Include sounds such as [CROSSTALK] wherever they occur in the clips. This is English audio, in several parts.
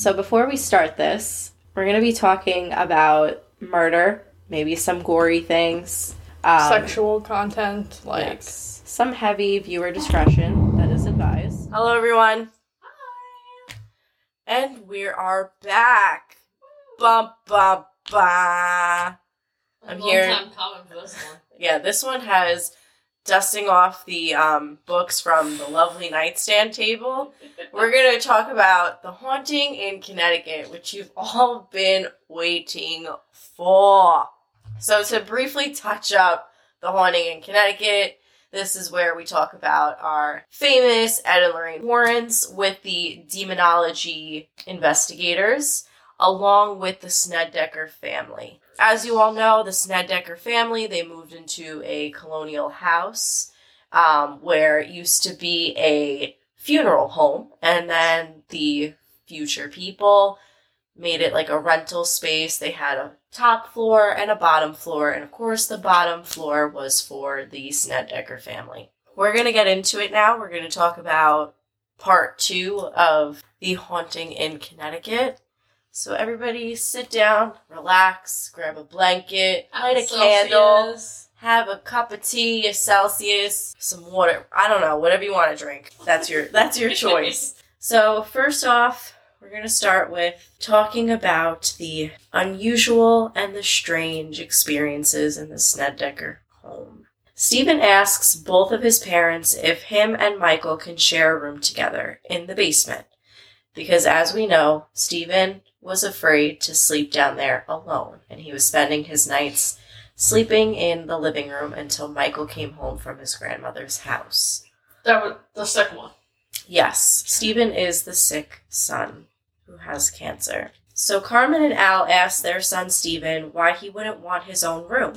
So before we start this, we're going to be talking about murder, maybe some gory things, um, Sexual content, like yes, some heavy viewer discretion that is advised. Hello, everyone. Hi. And we are back. Bum, bum, ba. I'm here. time coming for this one. Yeah, this one has dusting off the um, books from the lovely nightstand table. We're going to talk about The Haunting in Connecticut, which you've all been waiting for. So, to briefly touch up The Haunting in Connecticut, this is where we talk about our famous Ed and Lorraine Warrens with the demonology investigators, along with the Snedeker family. As you all know, the Snedeker family, they moved into a colonial house um, where it used to be a funeral home, and then the future people made it like a rental space. They had a top floor and a bottom floor, and of course, the bottom floor was for the Snedeker family. We're going to get into it now. We're going to talk about part two of The Haunting in Connecticut. So, everybody sit down, relax, grab a blanket, light a candle, have a cup of tea, a Celsius, some water. I don't know, whatever you want to drink. That's your [LAUGHS] that's your choice. So, first off, we're going to start with talking about the unusual and the strange experiences in the Snedeker home. Stephen asks both of his parents if him and Michael can share a room together in the basement. Because as we know, Stephen was afraid to sleep down there alone, and he was spending his nights sleeping in the living room until Michael came home from his grandmother's house. That was the second one. Yes, Stephen is the sick son who has cancer. So Carmen and Al ask their son Stephen why he wouldn't want his own room.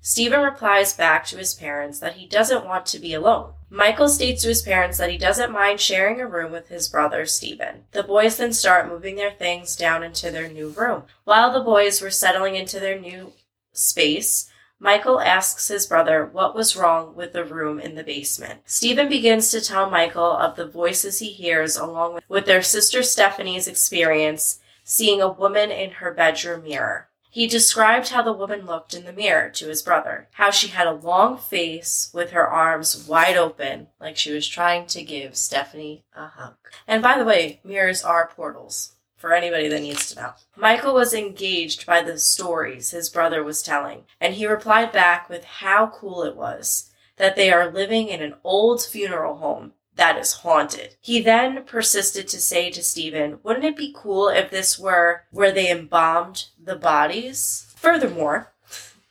Stephen replies back to his parents that he doesn't want to be alone. Michael states to his parents that he doesn't mind sharing a room with his brother Stephen. The boys then start moving their things down into their new room. While the boys were settling into their new space, Michael asks his brother what was wrong with the room in the basement. Stephen begins to tell Michael of the voices he hears along with, their sister Stephanie's experience seeing a woman in her bedroom mirror. He described how the woman looked in the mirror to his brother, how she had a long face with her arms wide open, like she was trying to give Stephanie a hug. And by the way, mirrors are portals for anybody that needs to know. Michael was engaged by the stories his brother was telling, and he replied back with how cool it was that they are living in an old funeral home that is haunted. He then persisted to say to Stephen, Wouldn't it be cool if this were where they embalmed the bodies? Furthermore,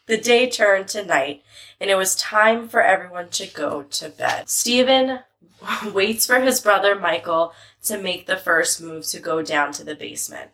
the day turned to night, and it was time for everyone to go to bed. Stephen [LAUGHS] waits for his brother Michael to make the first move to go down to the basement.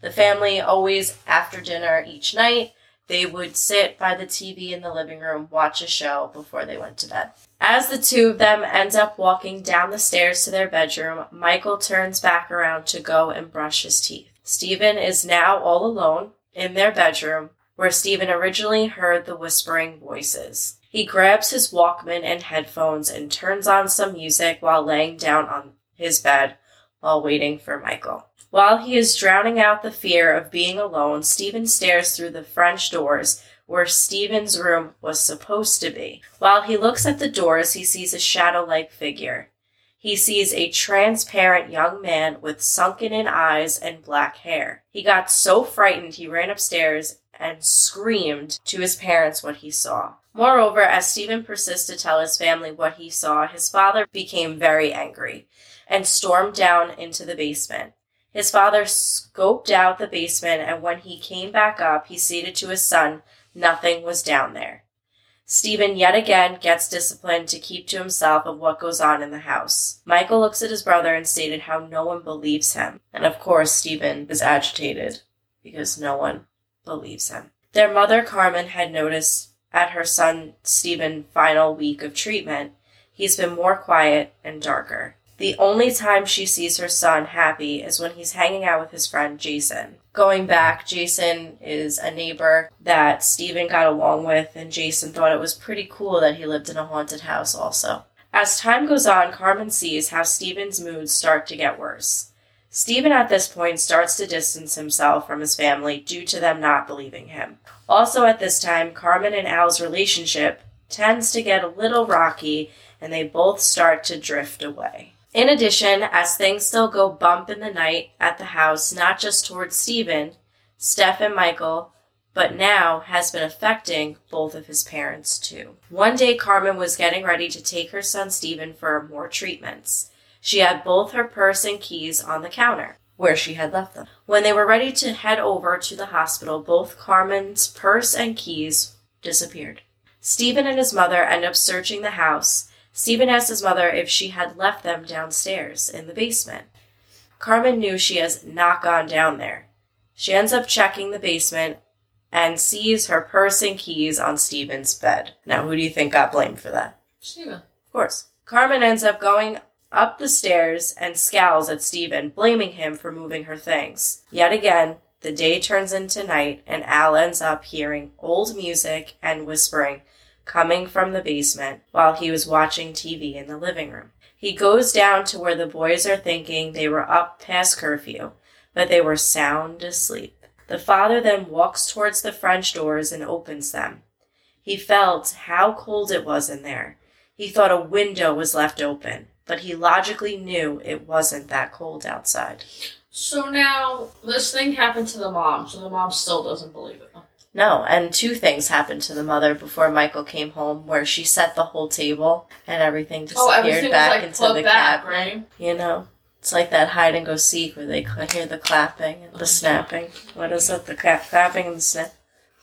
The family always, after dinner each night, they would sit by the TV in the living room, watch a show before they went to bed. As the two of them end up walking down the stairs to their bedroom, Michael turns back around to go and brush his teeth. Stephen is now all alone in their bedroom, where Stephen originally heard the whispering voices. He grabs his Walkman and headphones and turns on some music while laying down on his bed while waiting for Michael. While he is drowning out the fear of being alone, Stephen stares through the French doors where Stephen's room was supposed to be. While he looks at the doors, he sees a shadow like figure. He sees a transparent young man with sunken in eyes and black hair. He got so frightened he ran upstairs and screamed to his parents what he saw. Moreover, as Stephen persists to tell his family what he saw, his father became very angry and stormed down into the basement. His father scoped out the basement, and when he came back up, he stated to his son nothing was down there. Stephen yet again gets disciplined to keep to himself of what goes on in the house. Michael looks at his brother and stated how no one believes him. And of course, Stephen is agitated because no one believes him. Their mother, Carmen, had noticed at her son Stephen's final week of treatment, he's been more quiet and darker. The only time she sees her son happy is when he's hanging out with his friend Jason. Going back, Jason is a neighbor that Stephen got along with, and Jason thought it was pretty cool that he lived in a haunted house also. As time goes on, Carmen sees how Stephen's moods start to get worse. Stephen at this point starts to distance himself from his family due to them not believing him. Also at this time, Carmen and Al's relationship tends to get a little rocky and they both start to drift away. In addition, as things still go bump in the night at the house, not just towards Stephen, Steph and Michael, but now has been affecting both of his parents too. One day, Carmen was getting ready to take her son Stephen for more treatments. She had both her purse and keys on the counter where she had left them. When they were ready to head over to the hospital, both Carmen's purse and keys disappeared. Stephen and his mother end up searching the house. Stephen asked his mother if she had left them downstairs in the basement. Carmen knew she has not gone down there. She ends up checking the basement and sees her purse and keys on Stephen's bed. Now, who do you think got blamed for that? Steven. Of course. Carmen ends up going up the stairs and scowls at Stephen, blaming him for moving her things. Yet again, the day turns into night, and Al ends up hearing old music and whispering coming from the basement while he was watching TV in the living room. He goes down to where the boys are thinking they were up past curfew, but they were sound asleep. The father then walks towards the French doors and opens them. He felt how cold it was in there. He thought a window was left open but he logically knew it wasn't that cold outside. So now this thing happened to the mom, so the mom still doesn't believe it. No, and two things happened to the mother before Michael came home, where she set the whole table and everything disappeared oh, everything back like into the back, cabinet. right? You know, it's like that hide and go seek where they hear the clapping and the snapping. What is it? The cla- clapping and the snap,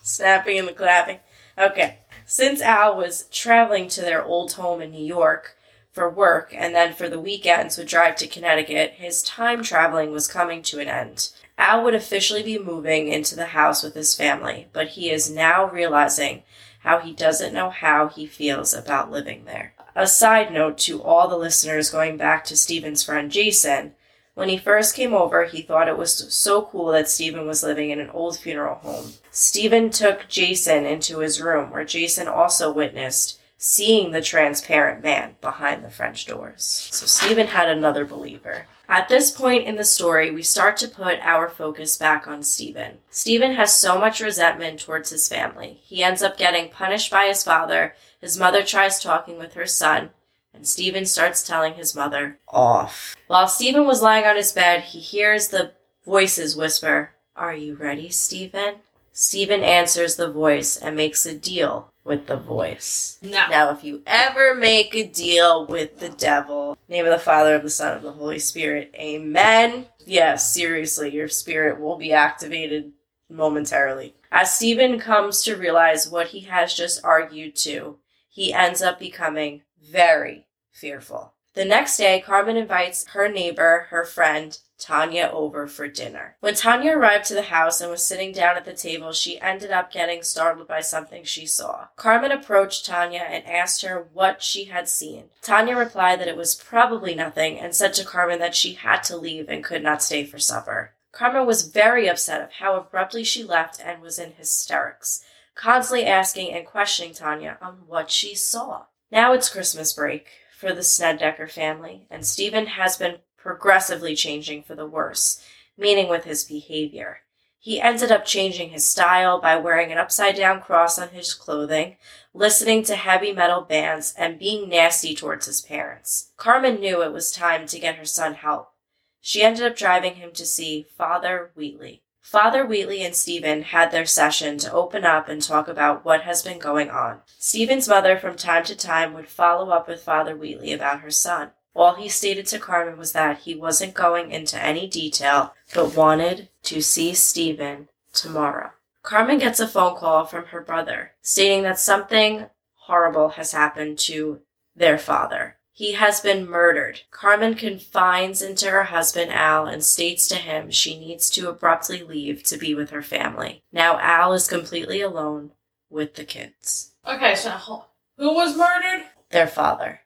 snapping and the clapping. Okay. Since Al was traveling to their old home in New York, for work and then for the weekends would drive to Connecticut, his time traveling was coming to an end. Al would officially be moving into the house with his family, but he is now realizing how he doesn't know how he feels about living there. A side note to all the listeners going back to Stephen's friend Jason, when he first came over, he thought it was so cool that Stephen was living in an old funeral home. Stephen took Jason into his room, where Jason also witnessed seeing the transparent man behind the French doors. So Stephen had another believer. At this point in the story, we start to put our focus back on Stephen. Stephen has so much resentment towards his family. He ends up getting punished by his father. His mother tries talking with her son, and Stephen starts telling his mother off. While Stephen was lying on his bed, he hears the voices whisper, Are you ready, Stephen? Stephen answers the voice and makes a deal with the voice. No. Now, if you ever make a deal with the devil, name of the Father, of the Son, of the Holy Spirit, amen. Yes, seriously, your spirit will be activated momentarily. As Stephen comes to realize what he has just argued to, he ends up becoming very fearful. The next day, Carmen invites her neighbor, her friend, Tanya over for dinner. When Tanya arrived to the house and was sitting down at the table, she ended up getting startled by something she saw. Carmen approached Tanya and asked her what she had seen. Tanya replied that it was probably nothing and said to Carmen that she had to leave and could not stay for supper. Carmen was very upset of how abruptly she left and was in hysterics, constantly asking and questioning Tanya on what she saw. Now it's Christmas break for the Snedeker family, and Stephen has been progressively changing for the worse, meaning with his behavior. He ended up changing his style by wearing an upside down cross on his clothing, listening to heavy metal bands, and being nasty towards his parents. Carmen knew it was time to get her son help. She ended up driving him to see Father Wheatley. Father Wheatley and Stephen had their session to open up and talk about what has been going on. Stephen's mother from time to time would follow up with Father Wheatley about her son. All he stated to Carmen was that he wasn't going into any detail, but wanted to see Stephen tomorrow. Carmen gets a phone call from her brother stating that something horrible has happened to their father. He has been murdered. Carmen confides into her husband Al and states to him she needs to abruptly leave to be with her family. Now Al is completely alone with the kids. Okay, so who was murdered? Their father.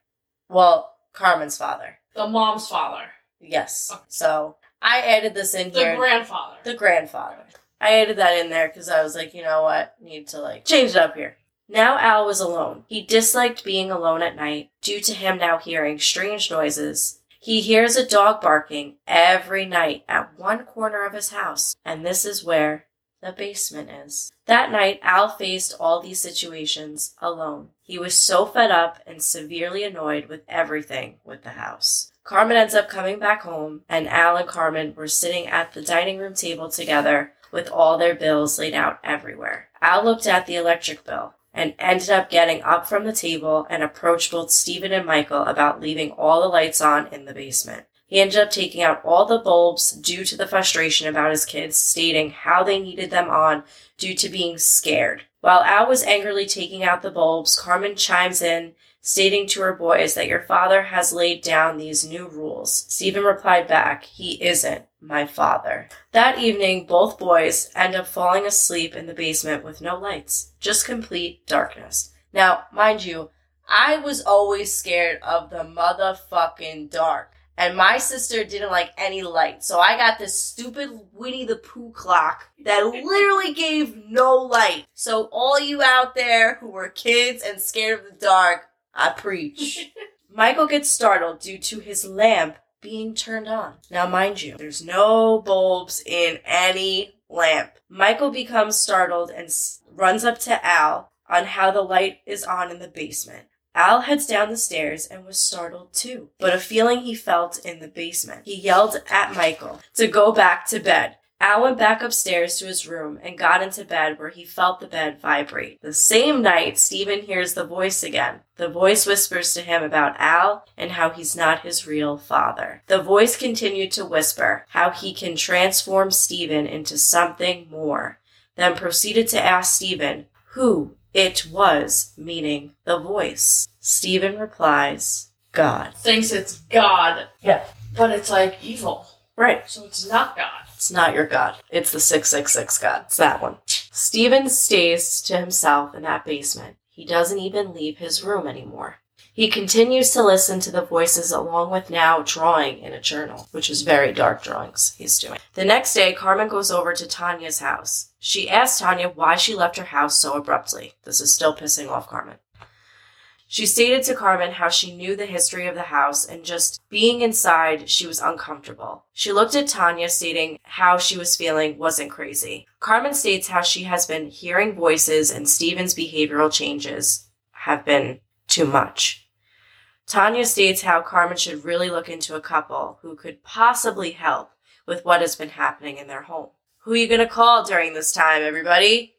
Well, Carmen's father. The mom's father. Yes. Okay. So I added this in The here. grandfather. the grandfather. I added that in there because I was like, you know what? Need to like change it up here. Now Al was alone. He disliked being alone at night due to him now hearing strange noises He hears a dog barking every night at one corner of his house, and this is where the basement is. That night, Al faced all these situations alone. He was so fed up and severely annoyed with everything with the house. Carmen ends up coming back home, and Al and Carmen were sitting at the dining room table together with all their bills laid out everywhere. Al looked at the electric bill and ended up getting up from the table and approached both Stephen and Michael about leaving all the lights on in the basement. He ended up taking out all the bulbs due to the frustration about his kids, stating how they needed them on due to being scared. While Al was angrily taking out the bulbs, Carmen chimes in, stating to her boys that your father has laid down these new rules. Stephen replied back, He isn't my father. That evening, both boys end up falling asleep in the basement with no lights, just complete darkness. Now, mind you, I was always scared of the motherfucking dark. And my sister didn't like any light. So I got this stupid Winnie the Pooh clock that literally gave no light. So all you out there who were kids and scared of the dark, I preach. Michael gets startled due to his lamp being turned on. Now, mind you, there's no bulbs in any lamp. Michael becomes startled and s- runs up to Al on how the light is on in the basement. Al heads down the stairs and was startled too, but a feeling he felt in the basement. He yelled at Michael to go back to bed. Al went back upstairs to his room and got into bed where he felt the bed vibrate. The same night, Stephen hears the voice again. The voice whispers to him about Al and how he's not his real father. The voice continued to whisper how he can transform Stephen into something more, then proceeded to ask Stephen who it was, meaning the voice. Stephen replies, God. Thinks it's God. Yeah. But it's like evil. Right. So it's not God. It's not your God. It's the 666 God. It's that one. Steven stays to himself in that basement. He doesn't even leave his room anymore. He continues to listen to the voices along with now drawing in a journal, which is very dark drawings he's doing. The next day, Carmen goes over to Tanya's house. She asks Tanya why she left her house so abruptly. This is still pissing off Carmen. She stated to Carmen how she knew the history of the house and just being inside, she was uncomfortable. She looked at Tanya, stating how she was feeling wasn't crazy. Carmen states how she has been hearing voices and Steven's behavioral changes have been too much. Tanya states how Carmen should really look into a couple who could possibly help with what has been happening in their home. Who are you going to call during this time, everybody?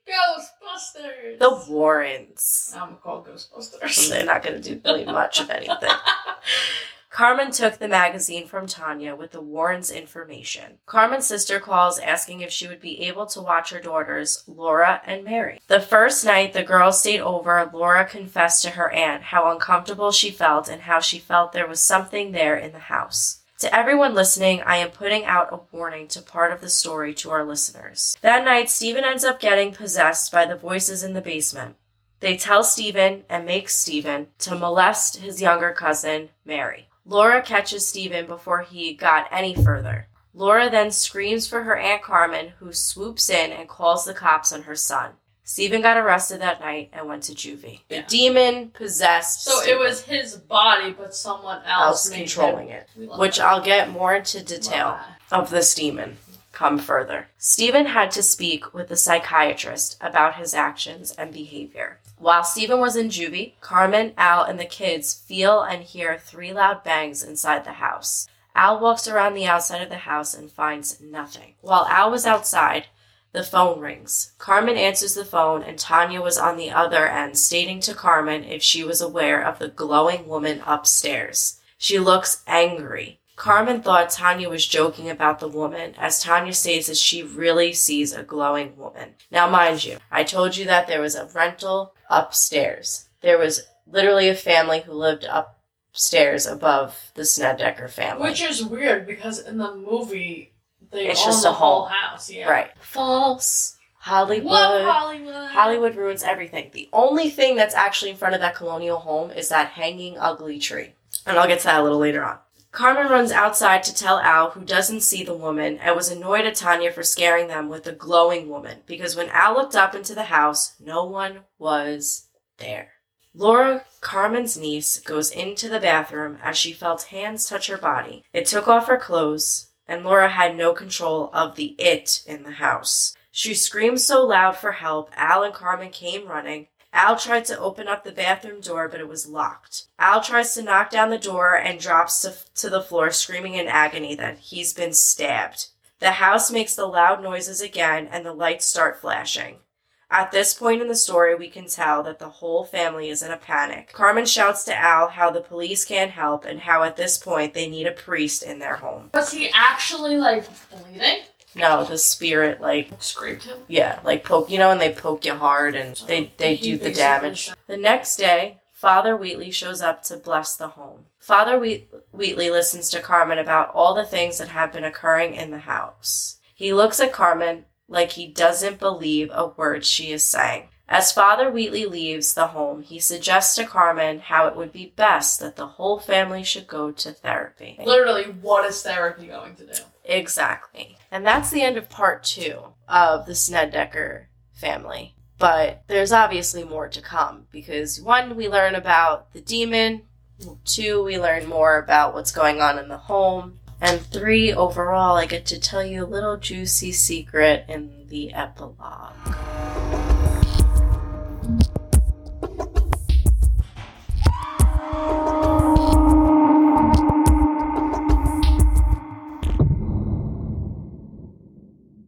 Ghostbusters! The Warrens. I'm gonna call Ghostbusters. they're not going to do really much of anything. [LAUGHS] Carmen took the magazine from Tanya with the Warrens' information. Carmen's sister calls asking if she would be able to watch her daughters, Laura and Mary. The first night the girls stayed over, Laura confessed to her aunt how uncomfortable she felt and how she felt there was something there in the house. To everyone listening, I am putting out a warning to part of the story to our listeners. That night, Stephen ends up getting possessed by the voices in the basement. They tell Stephen and make Stephen to molest his younger cousin, Mary. Laura catches Stephen before he got any further. Laura then screams for her Aunt Carmen, who swoops in and calls the cops on her son. Stephen got arrested that night and went to juvie. The demon possessed. So it was his body, but someone else else, controlling him. it, which that. I'll get more into detail of this demon come further. Stephen had to speak with the psychiatrist about his actions and behavior. While Stephen was in juvie, Carmen, Al, and the kids feel and hear three loud bangs inside the house. Al walks around the outside of the house and finds nothing. While Al was outside, the phone rings. Carmen answers the phone, and Tanya was on the other end, stating to Carmen if she was aware of the glowing woman upstairs. She looks angry. Carmen thought Tanya was joking about the woman, as Tanya states that she really sees a glowing woman. Now, mind you, I told you that there was a rental upstairs. There was literally a family who lived upstairs above the Snedeker family. Which is weird because in the movie they It's just a whole home. house. Yeah. Right. False. Hollywood. Love Hollywood. Hollywood ruins everything. The only thing that's actually in front of that colonial home is that hanging ugly tree. And I'll get to that a little later on. Carmen runs outside to tell Al, who doesn't see the woman, and was annoyed at Tanya for scaring them with the glowing woman, because when Al looked up into the house, no one was there. Laura, Carmen's niece, goes into the bathroom as she felt hands touch her body. It took off her clothes, and Laura had no control of the it in the house. She screamed so loud for help, Al and Carmen came running. Al tried to open up the bathroom door, but it was locked. Al tries to knock down the door and drops to, to the floor, screaming in agony that he's been stabbed. The house makes the loud noises again, and the lights start flashing. At this point in the story, we can tell that the whole family is in a panic. Carmen shouts to Al how the police can't help and how at this point they need a priest in their home. Was he actually like bleeding? No, the spirit, like, Scraped him. yeah, like poke, you know, and they poke you hard and they, they He do the basically damage. The next day, Father Wheatley shows up to bless the home. Father Wheat- Wheatley listens to Carmen about all the things that have been occurring in the house. He looks at Carmen like he doesn't believe a word she is saying. As Father Wheatley leaves the home, he suggests to Carmen how it would be best that the whole family should go to therapy. Literally, what is therapy going to do? Exactly. And that's the end of part two of the Snedeker family. But there's obviously more to come because one, we learn about the demon, two, we learn more about what's going on in the home, and three, overall, I get to tell you a little juicy secret in the epilogue.